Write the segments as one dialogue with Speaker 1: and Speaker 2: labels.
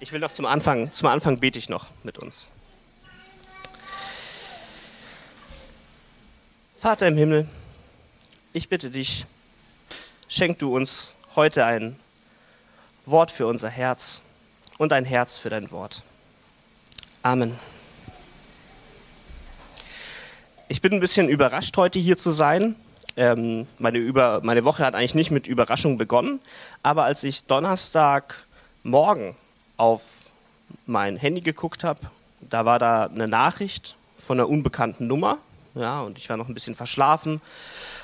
Speaker 1: Ich will noch zum Anfang, zum Anfang bete ich noch mit uns. Vater im Himmel, ich bitte dich, schenk du uns heute ein Wort für unser Herz und ein Herz für dein Wort. Amen. Ich bin ein bisschen überrascht, heute hier zu sein. Ähm, meine, Über meine Woche hat eigentlich nicht mit Überraschung begonnen, aber als ich Donnerstagmorgen auf mein Handy geguckt habe, da war da eine Nachricht von einer unbekannten Nummer. Ja, und ich war noch ein bisschen verschlafen,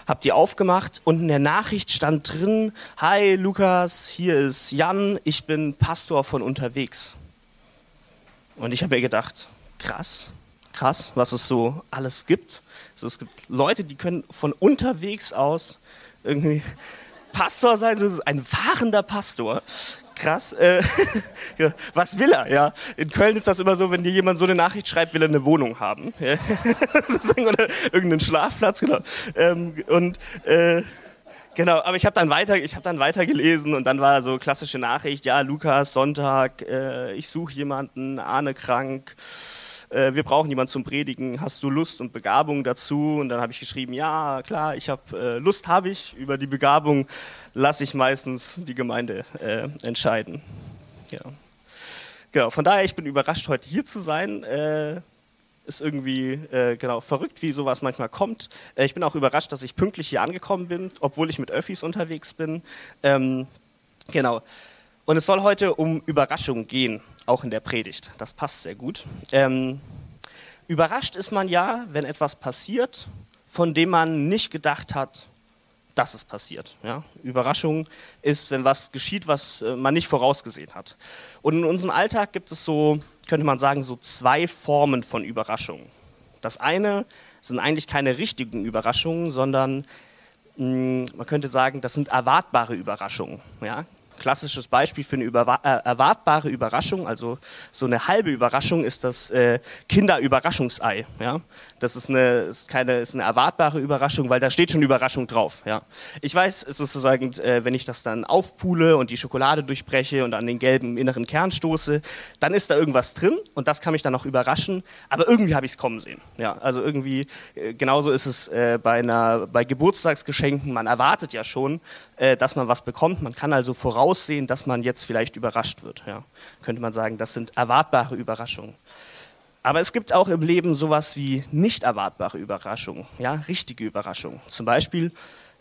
Speaker 1: habe die aufgemacht und in der Nachricht stand drin: Hi Lukas, hier ist Jan, ich bin Pastor von unterwegs. Und ich habe mir gedacht: Krass, krass, was es so alles gibt. Also es gibt Leute, die können von unterwegs aus irgendwie Pastor sein, ein fahrender Pastor krass. Äh, was will er? Ja, in Köln ist das immer so, wenn dir jemand so eine Nachricht schreibt, will er eine Wohnung haben oder irgendeinen Schlafplatz. Genau. Ähm, und äh, Genau, aber ich habe dann weiter, ich habe dann weiter gelesen und dann war so klassische Nachricht: Ja, Lukas Sonntag, äh, ich suche jemanden, Ahne krank, äh, wir brauchen jemanden zum Predigen. Hast du Lust und Begabung dazu? Und dann habe ich geschrieben: Ja, klar, ich habe äh, Lust, habe ich. Über die Begabung lasse ich meistens die Gemeinde äh, entscheiden. Ja. Genau, von daher, ich bin überrascht, heute hier zu sein. Äh, ist irgendwie äh, genau verrückt, wie sowas manchmal kommt. Äh, ich bin auch überrascht, dass ich pünktlich hier angekommen bin, obwohl ich mit Öffis unterwegs bin. Ähm, genau. Und es soll heute um Überraschung gehen, auch in der Predigt. Das passt sehr gut. Ähm, überrascht ist man ja, wenn etwas passiert, von dem man nicht gedacht hat, dass es passiert. Ja? Überraschung ist, wenn was geschieht, was äh, man nicht vorausgesehen hat. Und in unserem Alltag gibt es so, könnte man sagen, so zwei Formen von Überraschungen. Das eine sind eigentlich keine richtigen Überraschungen, sondern mh, hm, man könnte sagen, das sind erwartbare Überraschungen. Ja? Klassisches Beispiel für eine über, äh, erwartbare Überraschung, also so eine halbe Überraschung, ist das äh, Kinderüberraschungsei. Ja? Das ist eine, ist, keine, ist eine erwartbare Überraschung, weil da steht schon Überraschung drauf. Ja? Ich weiß sozusagen, äh, wenn ich das dann aufpule und die Schokolade durchbreche und an den gelben inneren Kern stoße, dann ist da irgendwas drin und das kann mich dann noch überraschen, aber irgendwie habe ich es kommen sehen. Ja? Also irgendwie, äh, genauso ist es äh, bei, einer, bei Geburtstagsgeschenken, man erwartet ja schon, äh, dass man was bekommt, man kann also voraus voraussehen, dass man jetzt vielleicht überrascht wird. Ja. Könnte man sagen, das sind erwartbare Überraschungen. Aber es gibt auch im Leben sowas wie nicht erwartbare Überraschungen, ja, richtige Überraschungen. Zum Beispiel,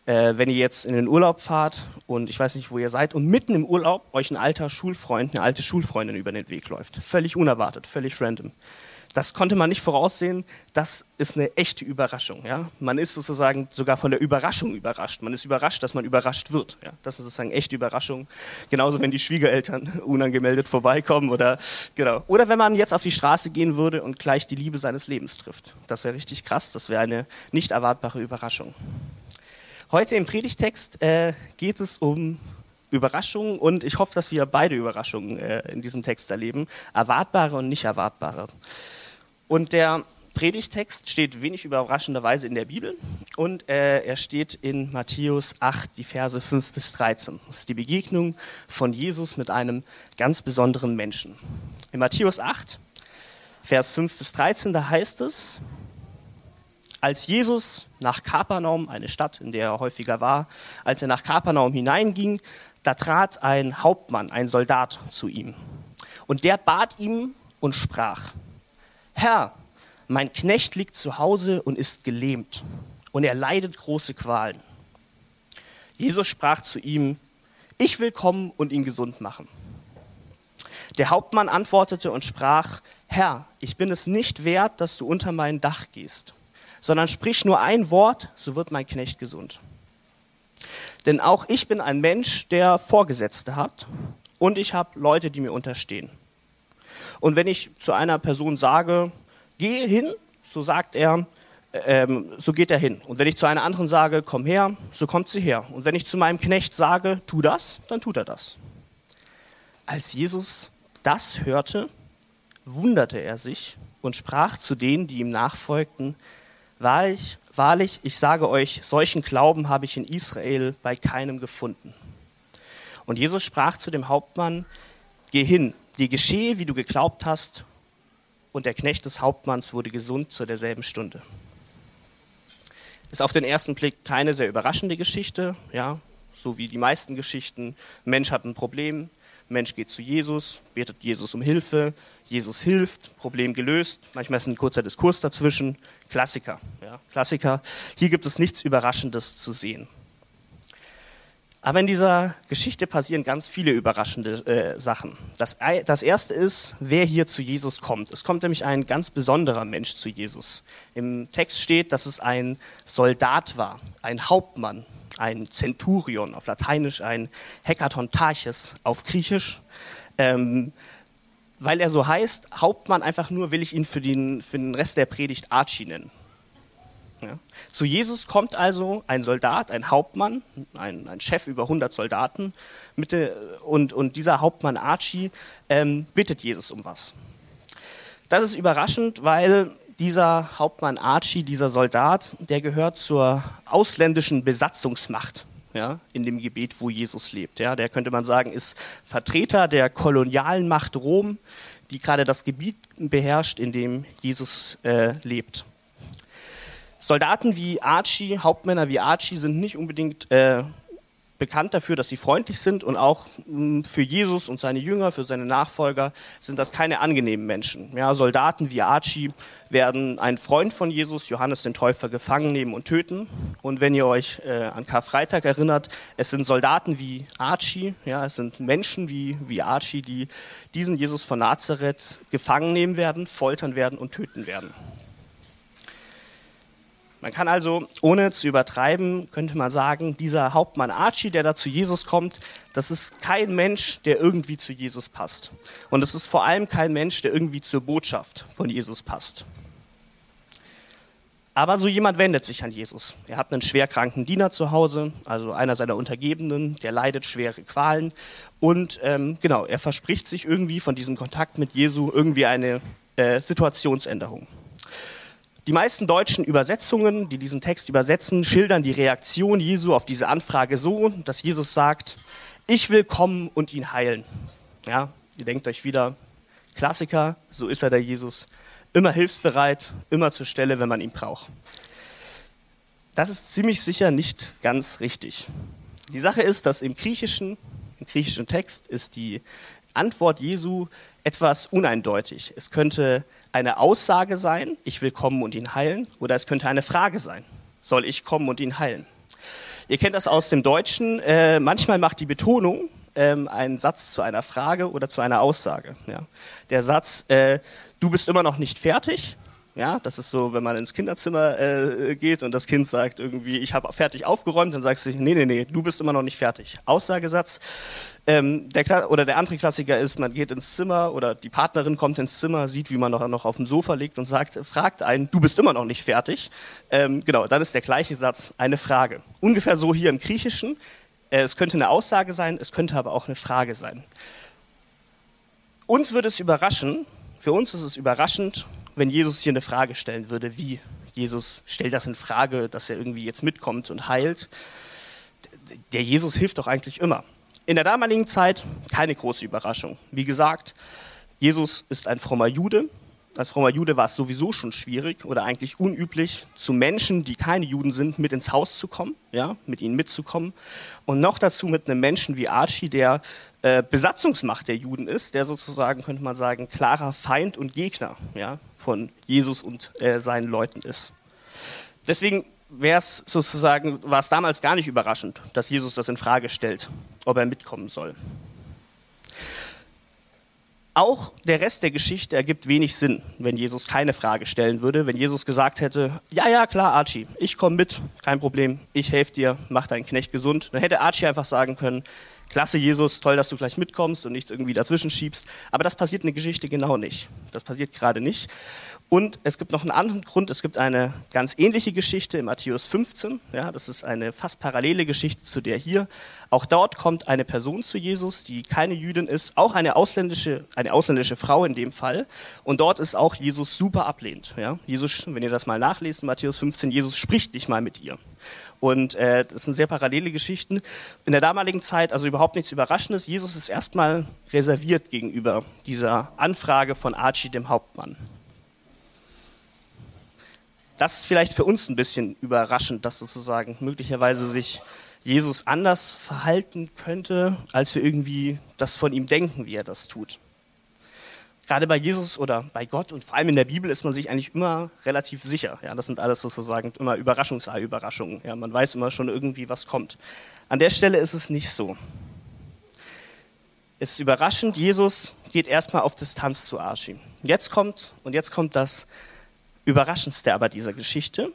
Speaker 1: äh, wenn ihr jetzt in den Urlaub fahrt und ich weiß nicht, wo ihr seid und mitten im Urlaub euch ein alter Schulfreund, eine alte Schulfreundin über den Weg läuft. Völlig unerwartet, völlig random das konnte man nicht voraussehen. Das ist eine echte Überraschung. Ja? Man ist sozusagen sogar von der Überraschung überrascht. Man ist überrascht, dass man überrascht wird. Ja? Das ist sozusagen echte Überraschung. Genauso, wenn die Schwiegereltern unangemeldet vorbeikommen oder, genau. oder wenn man jetzt auf die Straße gehen würde und gleich die Liebe seines Lebens trifft. Das wäre richtig krass. Das wäre eine nicht erwartbare Überraschung. Heute im Predigtext äh, geht es um Überraschungen und ich hoffe, dass wir beide Überraschungen äh, in diesem Text erleben. Erwartbare und nicht erwartbare. Und der Predigtext steht wenig überraschenderweise in der Bibel und äh, er steht in Matthäus 8, die Verse 5 bis 13. Das ist die Begegnung von Jesus mit einem ganz besonderen Menschen. In Matthäus 8, Vers 5 bis 13, da heißt es, als Jesus nach Kapernaum, eine Stadt, in der er häufiger war, als er nach Kapernaum hineinging, da trat ein Hauptmann, ein Soldat zu ihm. Und der bat ihm und sprach, Herr, mein Knecht liegt zu Hause und ist gelähmt und er leidet große Qualen. Jesus sprach zu ihm, ich will kommen und ihn gesund machen. Der Hauptmann antwortete und sprach, Herr, ich bin es nicht wert, dass du unter mein Dach gehst, sondern sprich nur ein Wort, so wird mein Knecht gesund. Denn auch ich bin ein Mensch, der Vorgesetzte hat und ich habe Leute, die mir unterstehen. Und wenn ich zu einer Person sage, geh hin, so sagt er, ähm, so geht er hin. Und wenn ich zu einer anderen sage, komm her, so kommt sie her. Und wenn ich zu meinem Knecht sage, tu das, dann tut er das. Als Jesus das hörte, wunderte er sich und sprach zu denen, die ihm nachfolgten, wahrlich, wahrlich, ich sage euch, solchen Glauben habe ich in Israel bei keinem gefunden. Und Jesus sprach zu dem Hauptmann, geh hin, dir geschehe, wie du geglaubt hast, und der Knecht des Hauptmanns wurde gesund zu derselben Stunde. Ist auf den ersten Blick keine sehr überraschende Geschichte, ja, so wie die meisten Geschichten. Mensch hat ein Problem, Mensch geht zu Jesus, betet Jesus um Hilfe, Jesus hilft, Problem gelöst. Manchmal ist ein kurzer Diskurs dazwischen. Klassiker, ja, Klassiker. Hier gibt es nichts Überraschendes zu sehen. Aber in dieser Geschichte passieren ganz viele überraschende äh, Sachen. Das, das erste ist, wer hier zu Jesus kommt. Es kommt nämlich ein ganz besonderer Mensch zu Jesus. Im Text steht, dass es ein Soldat war, ein Hauptmann, ein Centurion, auf Lateinisch ein Hekatontarches, auf Griechisch. Ähm, weil er so heißt, Hauptmann einfach nur, will ich ihn für den, für den Rest der Predigt Archie nennen. Ja. Zu Jesus kommt also ein Soldat, ein Hauptmann, ein, ein Chef über 100 Soldaten Mitte, und, und dieser Hauptmann Archie ähm, bittet Jesus um was. Das ist überraschend, weil dieser Hauptmann Archie, dieser Soldat, der gehört zur ausländischen Besatzungsmacht ja, in dem Gebiet, wo Jesus lebt. Ja, der könnte man sagen, ist Vertreter der kolonialen Macht Rom, die gerade das Gebiet beherrscht, in dem Jesus äh, lebt. Soldaten wie Archie, Hauptmänner wie Archie sind nicht unbedingt äh, bekannt dafür, dass sie freundlich sind und auch mh, mm, für Jesus und seine Jünger, für seine Nachfolger sind das keine angenehmen Menschen. Ja, Soldaten wie Archie werden einen Freund von Jesus, Johannes den Täufer, gefangen nehmen und töten. Und wenn ihr euch äh, an Karfreitag erinnert, es sind Soldaten wie Archie, ja, es sind Menschen wie, wie Archie, die diesen Jesus von Nazareth gefangen nehmen werden, foltern werden und töten werden. Man kann also, ohne zu übertreiben, könnte man sagen, dieser Hauptmann Archie, der da zu Jesus kommt, das ist kein Mensch, der irgendwie zu Jesus passt. Und es ist vor allem kein Mensch, der irgendwie zur Botschaft von Jesus passt. Aber so jemand wendet sich an Jesus. Er hat einen schwerkranken Diener zu Hause, also einer seiner Untergebenen, der leidet schwere Qualen. Und ähm, genau, er verspricht sich irgendwie von diesem Kontakt mit Jesu irgendwie eine äh, Situationsänderung. Die meisten deutschen Übersetzungen, die diesen Text übersetzen, schildern die Reaktion Jesu auf diese Anfrage so, dass Jesus sagt, ich will kommen und ihn heilen. Ja, ihr denkt euch wieder, Klassiker, so ist er der Jesus, immer hilfsbereit, immer zur Stelle, wenn man ihn braucht. Das ist ziemlich sicher nicht ganz richtig. Die Sache ist, dass im griechischen, im griechischen Text ist die Antwort Jesu etwas uneindeutig. Es könnte eine Aussage sein, ich will kommen und ihn heilen, oder es könnte eine Frage sein, soll ich kommen und ihn heilen? Ihr kennt das aus dem Deutschen, äh, manchmal macht die Betonung ähm, einen Satz zu einer Frage oder zu einer Aussage. Ja. Der Satz, äh, du bist immer noch nicht fertig, ja, das ist so, wenn man ins Kinderzimmer äh, geht und das Kind sagt irgendwie, ich habe fertig aufgeräumt, dann sagst du, nee, nee, nee, du bist immer noch nicht fertig. Aussagesatz. Ähm, der, oder der andere Klassiker ist, man geht ins Zimmer oder die Partnerin kommt ins Zimmer, sieht, wie man noch, noch auf dem Sofa liegt und sagt, fragt einen, du bist immer noch nicht fertig. Ähm, genau, dann ist der gleiche Satz eine Frage. Ungefähr so hier im Griechischen. Äh, es könnte eine Aussage sein, es könnte aber auch eine Frage sein. Uns würde es überraschen, für uns ist es überraschend, wenn Jesus hier eine Frage stellen würde, wie Jesus stellt das in Frage, dass er irgendwie jetzt mitkommt und heilt. Der Jesus hilft doch eigentlich immer. In der damaligen Zeit keine große Überraschung. Wie gesagt, Jesus ist ein frommer Jude. Als frommer Jude war es sowieso schon schwierig oder eigentlich unüblich, zu Menschen, die keine Juden sind, mit ins Haus zu kommen, ja, mit ihnen mitzukommen. Und noch dazu mit einem Menschen wie Archie, der äh, Besatzungsmacht der Juden ist, der sozusagen, könnte man sagen, klarer Feind und Gegner ja, von Jesus und äh, seinen Leuten ist. Deswegen wäre es sozusagen, war es damals gar nicht überraschend, dass Jesus das in Frage stellt, ob er mitkommen soll. Auch der Rest der Geschichte ergibt wenig Sinn, wenn Jesus keine Frage stellen würde, wenn Jesus gesagt hätte, ja, ja, klar, Archie, ich komme mit, kein Problem, ich helfe dir, mach deinen Knecht gesund. Dann hätte Archie einfach sagen können, klasse Jesus, toll, dass du gleich mitkommst und nichts irgendwie dazwischen schiebst. Aber das passiert in der Geschichte genau nicht. Das passiert gerade nicht. Und es gibt noch einen anderen Grund. Es gibt eine ganz ähnliche Geschichte in Matthäus 15. Ja, das ist eine fast parallele Geschichte zu der hier. Auch dort kommt eine Person zu Jesus, die keine Jüdin ist, auch eine ausländische, eine ausländische Frau in dem Fall. Und dort ist auch Jesus super ablehnt. Ja, Jesus, wenn ihr das mal nachlest in Matthäus 15, Jesus spricht nicht mal mit ihr. Und äh, das sind sehr parallele Geschichten. In der damaligen Zeit, also überhaupt nichts Überraschendes, Jesus ist erstmal reserviert gegenüber dieser Anfrage von Archie, dem Hauptmann. Das ist vielleicht für uns ein bisschen überraschend, dass sozusagen möglicherweise sich Jesus anders verhalten könnte, als wir irgendwie das von ihm denken, wie er das tut gerade bei Jesus oder bei Gott und vor allem in der Bibel ist man sich eigentlich immer relativ sicher. Ja, das sind alles sozusagen immer Überraschungsei-Überraschungen. Ja, man weiß immer schon irgendwie, was kommt. An der Stelle ist es nicht so. Es ist überraschend, Jesus geht erstmal auf Distanz zu Archie. Jetzt kommt, und jetzt kommt das Überraschendste aber dieser Geschichte,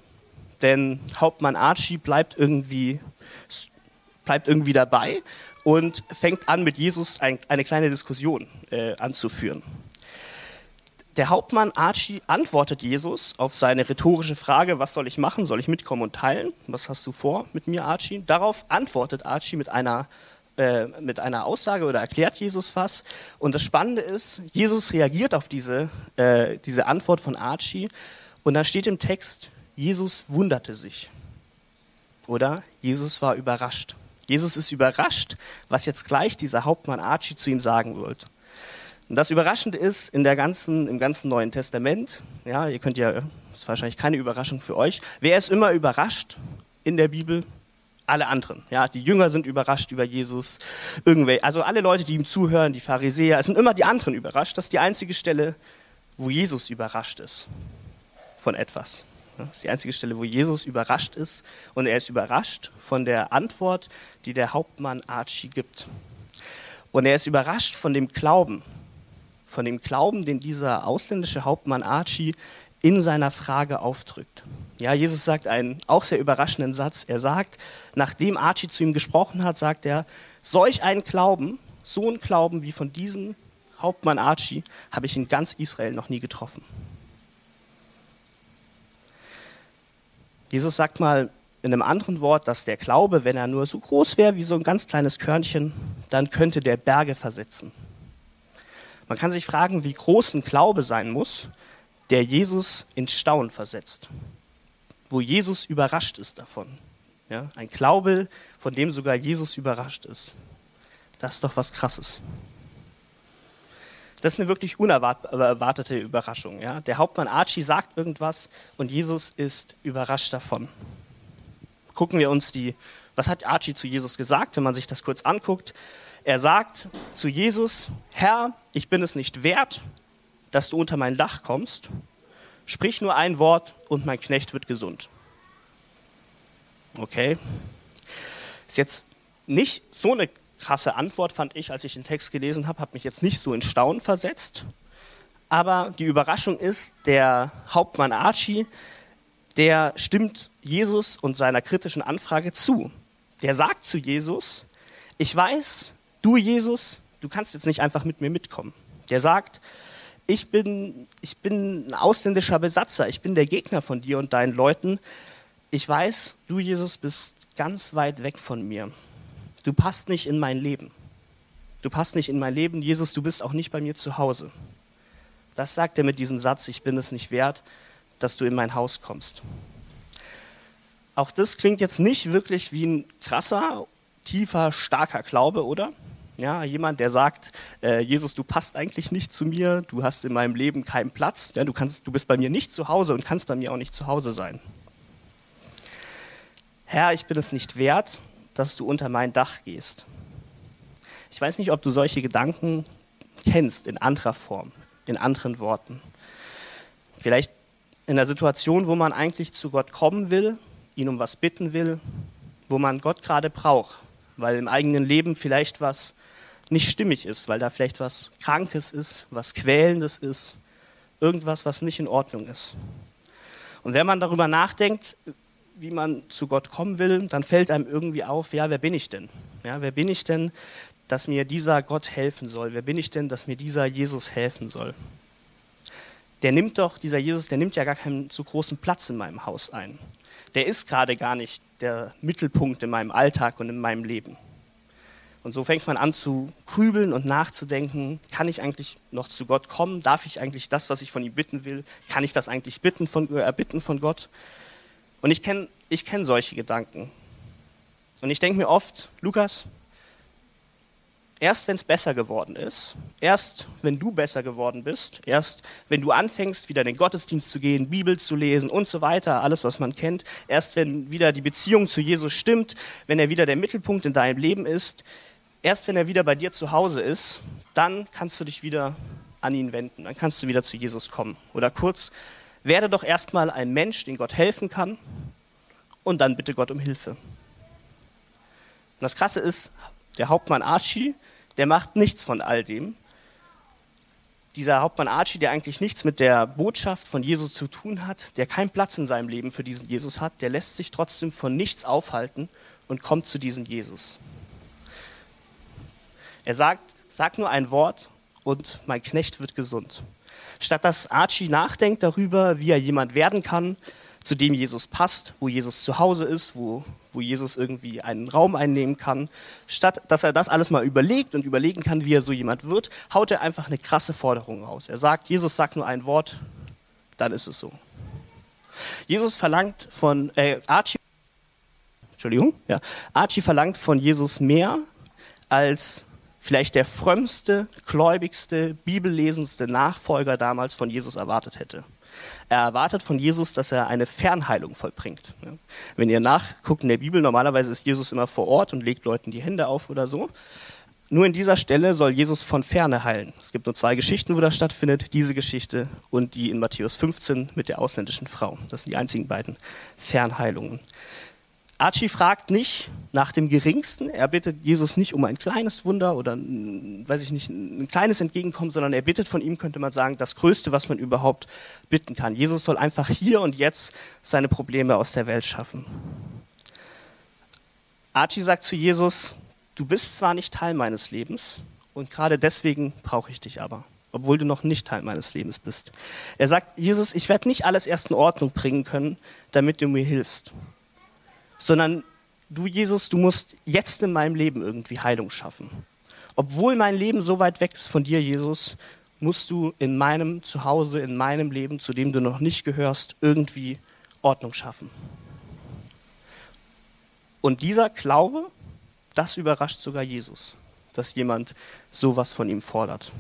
Speaker 1: denn Hauptmann Archie bleibt irgendwie, bleibt irgendwie dabei und fängt an, mit Jesus ein, eine kleine Diskussion äh, anzuführen. Der Hauptmann Archie antwortet Jesus auf seine rhetorische Frage, was soll ich machen? Soll ich mitkommen und teilen? Was hast du vor mit mir, Archie? Darauf antwortet Archie mit einer, äh, mit einer Aussage oder erklärt Jesus was. Und das Spannende ist, Jesus reagiert auf diese, äh, diese Antwort von Archie und da steht im Text, Jesus wunderte sich. Oder Jesus war überrascht. Jesus ist überrascht, was jetzt gleich dieser Hauptmann Archie zu ihm sagen wird. Und das Überraschende ist, in der ganzen, im ganzen Neuen Testament, ja, ihr könnt ja, das ist wahrscheinlich keine Überraschung für euch, wer ist immer überrascht in der Bibel? Alle anderen. Ja, die Jünger sind überrascht über Jesus, irgendwelche, also alle Leute, die ihm zuhören, die Pharisäer, es sind immer die anderen überrascht. Das ist die einzige Stelle, wo Jesus überrascht ist von etwas. Das ist die einzige Stelle, wo Jesus überrascht ist und er ist überrascht von der Antwort, die der Hauptmann Archie gibt. Und er ist überrascht von dem Glauben, von dem Glauben, den dieser ausländische Hauptmann Archie in seiner Frage aufdrückt. Ja, Jesus sagt einen auch sehr überraschenden Satz. Er sagt, nachdem Archie zu ihm gesprochen hat, sagt er, solch einen Glauben, so einen Glauben wie von diesem Hauptmann Archie, habe ich in ganz Israel noch nie getroffen. Jesus sagt mal in einem anderen Wort, dass der Glaube, wenn er nur so groß wäre wie so ein ganz kleines Körnchen, dann könnte der Berge versetzen. Man kann sich fragen, wie groß ein Glaube sein muss, der Jesus ins Staunen versetzt, wo Jesus überrascht ist davon. Ja, ein Glaube, von dem sogar Jesus überrascht ist. Das ist doch was Krasses. Das ist eine wirklich unerwartete Überraschung. Ja? Der Hauptmann Archie sagt irgendwas und Jesus ist überrascht davon. Gucken wir uns die, was hat Archie zu Jesus gesagt, wenn man sich das kurz anguckt. Er sagt zu Jesus, Herr, ich bin es nicht wert, dass du unter mein Dach kommst. Sprich nur ein Wort und mein Knecht wird gesund. Okay. Ist jetzt nicht so eine krasse Antwort, fand ich, als ich den Text gelesen habe, hat mich jetzt nicht so in Staunen versetzt. Aber die Überraschung ist, der Hauptmann Archie, der stimmt Jesus und seiner kritischen Anfrage zu. Der sagt zu Jesus, ich weiß, du Jesus, du kannst jetzt nicht einfach mit mir mitkommen. Der sagt, ich bin, ich bin ein ausländischer Besatzer, ich bin der Gegner von dir und deinen Leuten. Ich weiß, du Jesus bist ganz weit weg von mir. Du passt nicht in mein Leben. Du passt nicht in mein Leben, Jesus, du bist auch nicht bei mir zu Hause. Das sagt er mit diesem Satz, ich bin es nicht wert, dass du in mein Haus kommst. Auch das klingt jetzt nicht wirklich wie ein krasser, tiefer, starker Glaube, oder? Ja, jemand, der sagt, äh, Jesus, du passt eigentlich nicht zu mir, du hast in meinem Leben keinen Platz, ja, du, kannst, du bist bei mir nicht zu Hause und kannst bei mir auch nicht zu Hause sein. Herr, ich bin es nicht wert, dass du unter mein Dach gehst. Ich weiß nicht, ob du solche Gedanken kennst in anderer Form, in anderen Worten. Vielleicht in der Situation, wo man eigentlich zu Gott kommen will, ihn um was bitten will, wo man Gott gerade braucht, weil im eigenen Leben vielleicht was nicht stimmig ist, weil da vielleicht was Krankes ist, was Quälendes ist, irgendwas, was nicht in Ordnung ist. Und wenn man darüber nachdenkt, wie man zu Gott kommen will, dann fällt einem irgendwie auf, ja, wer bin ich denn? Ja, wer bin ich denn, dass mir dieser Gott helfen soll? Wer bin ich denn, dass mir dieser Jesus helfen soll? Der nimmt doch, dieser Jesus, der nimmt ja gar keinen zu großen Platz in meinem Haus ein. Der ist gerade gar nicht der Mittelpunkt in meinem Alltag und in meinem Leben. Und so fängt man an zu grübeln und nachzudenken, kann ich eigentlich noch zu Gott kommen? Darf ich eigentlich das, was ich von ihm bitten will, kann ich das eigentlich bitten von, erbitten von Gott? Und ich kenne ich kenne solche Gedanken. Und ich denke mir oft, Lukas, erst wenn es besser geworden ist, erst wenn du besser geworden bist, erst wenn du anfängst, wieder in den Gottesdienst zu gehen, Bibel zu lesen und so weiter, alles, was man kennt, erst wenn wieder die Beziehung zu Jesus stimmt, wenn er wieder der Mittelpunkt in deinem Leben ist, erst wenn er wieder bei dir zu Hause ist, dann kannst du dich wieder an ihn wenden, dann kannst du wieder zu Jesus kommen. Oder kurz, werde doch erstmal ein Mensch, den Gott helfen kann, und dann bitte Gott um Hilfe. Und das Krasse ist, der Hauptmann Archie, der macht nichts von all dem. Dieser Hauptmann Archie, der eigentlich nichts mit der Botschaft von Jesus zu tun hat, der keinen Platz in seinem Leben für diesen Jesus hat, der lässt sich trotzdem von nichts aufhalten und kommt zu diesem Jesus. Er sagt, sag nur ein Wort und mein Knecht wird gesund. Statt dass Archie nachdenkt darüber, wie er jemand werden kann, zu dem Jesus passt, wo Jesus zu Hause ist, wo, wo Jesus irgendwie einen Raum einnehmen kann. Statt dass er das alles mal überlegt und überlegen kann, wie er so jemand wird, haut er einfach eine krasse Forderung raus. Er sagt, Jesus sagt nur ein Wort, dann ist es so. Jesus verlangt von äh, Archie, Entschuldigung, ja, Archie verlangt von Jesus mehr als vielleicht der frömmste, gläubigste, bibellesendste Nachfolger damals von Jesus erwartet hätte. Er erwartet von Jesus, dass er eine Fernheilung vollbringt. Wenn ihr nachguckt in der Bibel, normalerweise ist Jesus immer vor Ort und legt Leuten die Hände auf oder so. Nur in dieser Stelle soll Jesus von Ferne heilen. Es gibt nur zwei Geschichten, wo das stattfindet. Diese Geschichte und die in Matthäus 15 mit der ausländischen Frau. Das sind die einzigen beiden Fernheilungen. Archie fragt nicht nach dem Geringsten. Er bittet Jesus nicht um ein kleines Wunder oder, weiß ich nicht, ein kleines Entgegenkommen, sondern er bittet von ihm, könnte man sagen, das Größte, was man überhaupt bitten kann. Jesus soll einfach hier und jetzt seine Probleme aus der Welt schaffen. Archie sagt zu Jesus, du bist zwar nicht Teil meines Lebens und gerade deswegen brauche ich dich aber, obwohl du noch nicht Teil meines Lebens bist. Er sagt, Jesus, ich werde nicht alles erst in Ordnung bringen können, damit du mir hilfst sondern du, Jesus, du musst jetzt in meinem Leben irgendwie Heilung schaffen. Obwohl mein Leben so weit weg ist von dir, Jesus, musst du in meinem Zuhause, in meinem Leben, zu dem du noch nicht gehörst, irgendwie Ordnung schaffen. Und dieser Glaube, das überrascht sogar Jesus, dass jemand sowas von ihm fordert.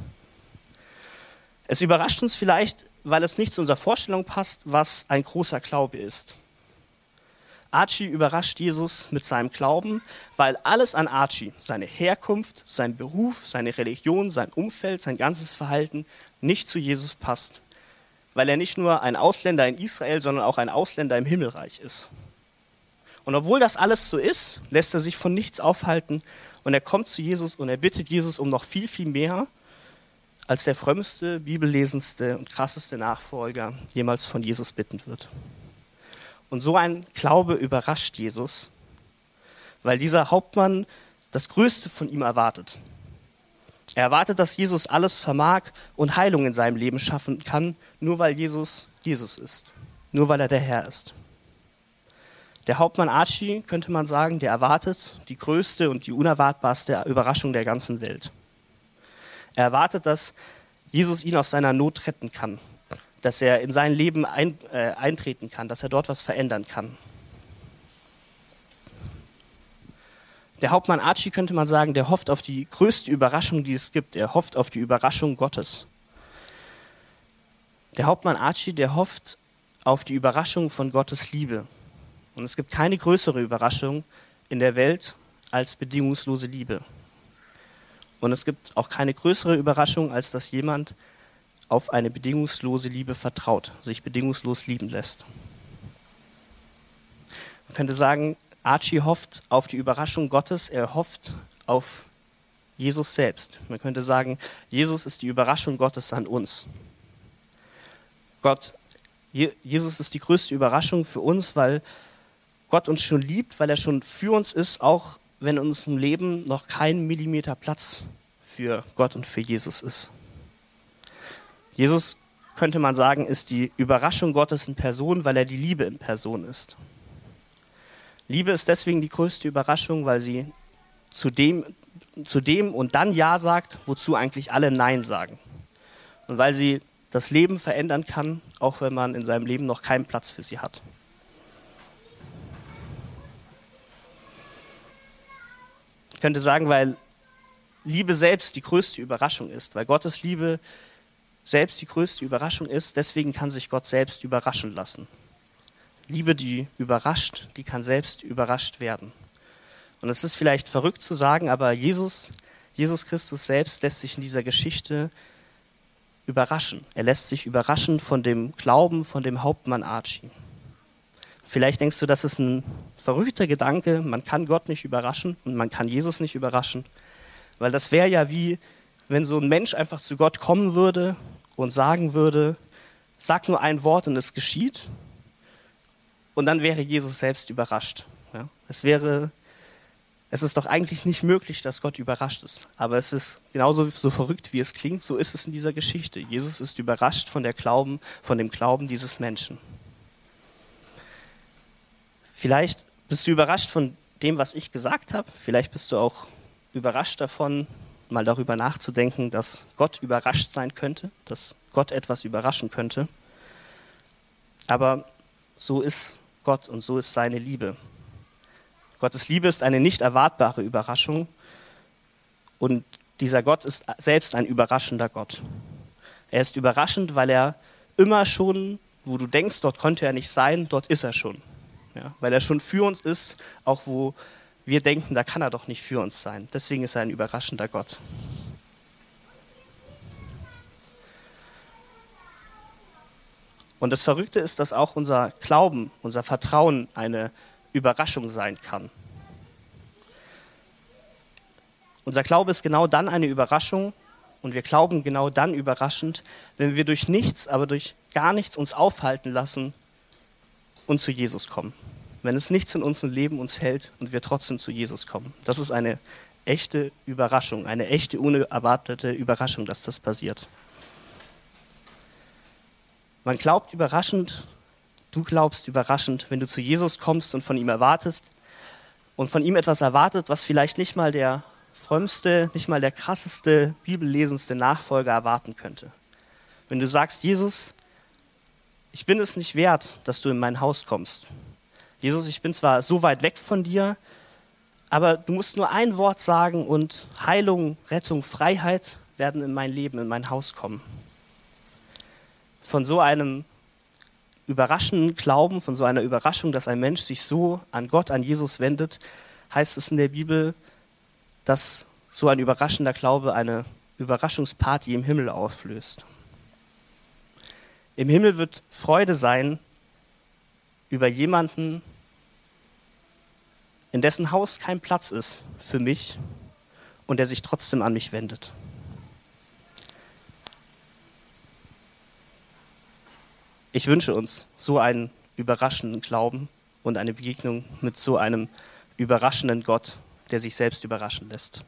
Speaker 1: Es überrascht uns vielleicht, weil es nicht zu unserer Vorstellung passt, was ein großer Glaube ist. Archie überrascht Jesus mit seinem Glauben, weil alles an Archie, seine Herkunft, sein Beruf, seine Religion, sein Umfeld, sein ganzes Verhalten nicht zu Jesus passt. Weil er nicht nur ein Ausländer in Israel, sondern auch ein Ausländer im Himmelreich ist. Und obwohl das alles so ist, lässt er sich von nichts aufhalten und er kommt zu Jesus und er bittet Jesus um noch viel, viel mehr, als der frömmste, bibellesendste und krasseste Nachfolger jemals von Jesus bitten wird. Und so ein Glaube überrascht Jesus, weil dieser Hauptmann das Größte von ihm erwartet. Er erwartet, dass Jesus alles vermag und Heilung in seinem Leben schaffen kann, nur weil Jesus Jesus ist, nur weil er der Herr ist. Der Hauptmann Archie, könnte man sagen, der erwartet die größte und die unerwartbarste Überraschung der ganzen Welt. Er erwartet, dass Jesus ihn aus seiner Not retten kann, dass er in sein Leben ein, äh, eintreten kann, dass er dort was verändern kann. Der Hauptmann Archie könnte man sagen, der hofft auf die größte Überraschung, die es gibt. Er hofft auf die Überraschung Gottes. Der Hauptmann Archie, der hofft auf die Überraschung von Gottes Liebe. Und es gibt keine größere Überraschung in der Welt als bedingungslose Liebe. Und es gibt auch keine größere Überraschung, als dass jemand auf eine bedingungslose Liebe vertraut, sich bedingungslos lieben lässt. Man könnte sagen, Archie hofft auf die Überraschung Gottes, er hofft auf Jesus selbst. Man könnte sagen, Jesus ist die Überraschung Gottes an uns. Gott, Jesus ist die größte Überraschung für uns, weil Gott uns schon liebt, weil er schon für uns ist, auch wenn in unserem Leben noch kein Millimeter Platz für Gott und für Jesus ist. Jesus, könnte man sagen, ist die Überraschung Gottes in Person, weil er die Liebe in Person ist. Liebe ist deswegen die größte Überraschung, weil sie zu dem, zu dem und dann Ja sagt, wozu eigentlich alle Nein sagen. Und weil sie das Leben verändern kann, auch wenn man in seinem Leben noch keinen Platz für sie hat. Ich könnte sagen, weil Liebe selbst die größte Überraschung ist, weil Gottes Liebe selbst die größte Überraschung ist, deswegen kann sich Gott selbst überraschen lassen. Liebe, die überrascht, die kann selbst überrascht werden. Und es ist vielleicht verrückt zu sagen, aber Jesus, Jesus Christus selbst lässt sich in dieser Geschichte überraschen. Er lässt sich überraschen von dem Glauben von dem Hauptmann Archie. Vielleicht denkst du, das ist ein verrückter Gedanke, man kann Gott nicht überraschen und man kann Jesus nicht überraschen, weil das wäre ja wie, wenn so ein Mensch einfach zu Gott kommen würde und sagen würde, sag nur ein Wort und es geschieht und dann wäre Jesus selbst überrascht. Ja? Es wäre, es ist doch eigentlich nicht möglich, dass Gott überrascht ist. Aber es ist genauso so verrückt, wie es klingt, so ist es in dieser Geschichte. Jesus ist überrascht von der Glauben, von dem Glauben dieses Menschen. Vielleicht bist du überrascht von dem, was ich gesagt habe. Vielleicht bist du auch überrascht davon, mal darüber nachzudenken, dass Gott überrascht sein könnte, dass Gott etwas überraschen könnte. Aber so ist Gott und so ist seine Liebe. Gottes Liebe ist eine nicht erwartbare Überraschung und dieser Gott ist selbst ein überraschender Gott. Er ist überraschend, weil er immer schon, wo du denkst, dort konnte er nicht sein, dort ist er schon. Ja, weil er schon für uns ist, auch wo wir denken, da kann er doch nicht für uns sein. Deswegen ist er ein überraschender Gott. Und das Verrückte ist, dass auch unser Glauben, unser Vertrauen eine Überraschung sein kann. Unser Glaube ist genau dann eine Überraschung und wir glauben genau dann überraschend, wenn wir durch nichts, aber durch gar nichts uns aufhalten lassen und zu Jesus kommen wenn es nichts in unserem Leben uns hält und wir trotzdem zu Jesus kommen. Das ist eine echte Überraschung, eine echte unerwartete Überraschung, dass das passiert. Man glaubt überraschend, du glaubst überraschend, wenn du zu Jesus kommst und von ihm erwartest und von ihm etwas erwartet, was vielleicht nicht mal der frömmste, nicht mal der krasseste, bibellesendste Nachfolger erwarten könnte. Wenn du sagst, Jesus, ich bin es nicht wert, dass du in mein Haus kommst. Jesus, ich bin zwar so weit weg von dir, aber du musst nur ein Wort sagen und Heilung, Rettung, Freiheit werden in mein Leben, in mein Haus kommen. Von so einem überraschenden Glauben, von so einer Überraschung, dass ein Mensch sich so an Gott, an Jesus wendet, heißt es in der Bibel, dass so ein überraschender Glaube eine Überraschungsparty im Himmel auflöst. Im Himmel wird Freude sein, über jemanden, in dessen Haus kein Platz ist für mich und der sich trotzdem an mich wendet. Ich wünsche uns so einen überraschenden Glauben und eine Begegnung mit so einem überraschenden Gott, der sich selbst überraschen lässt.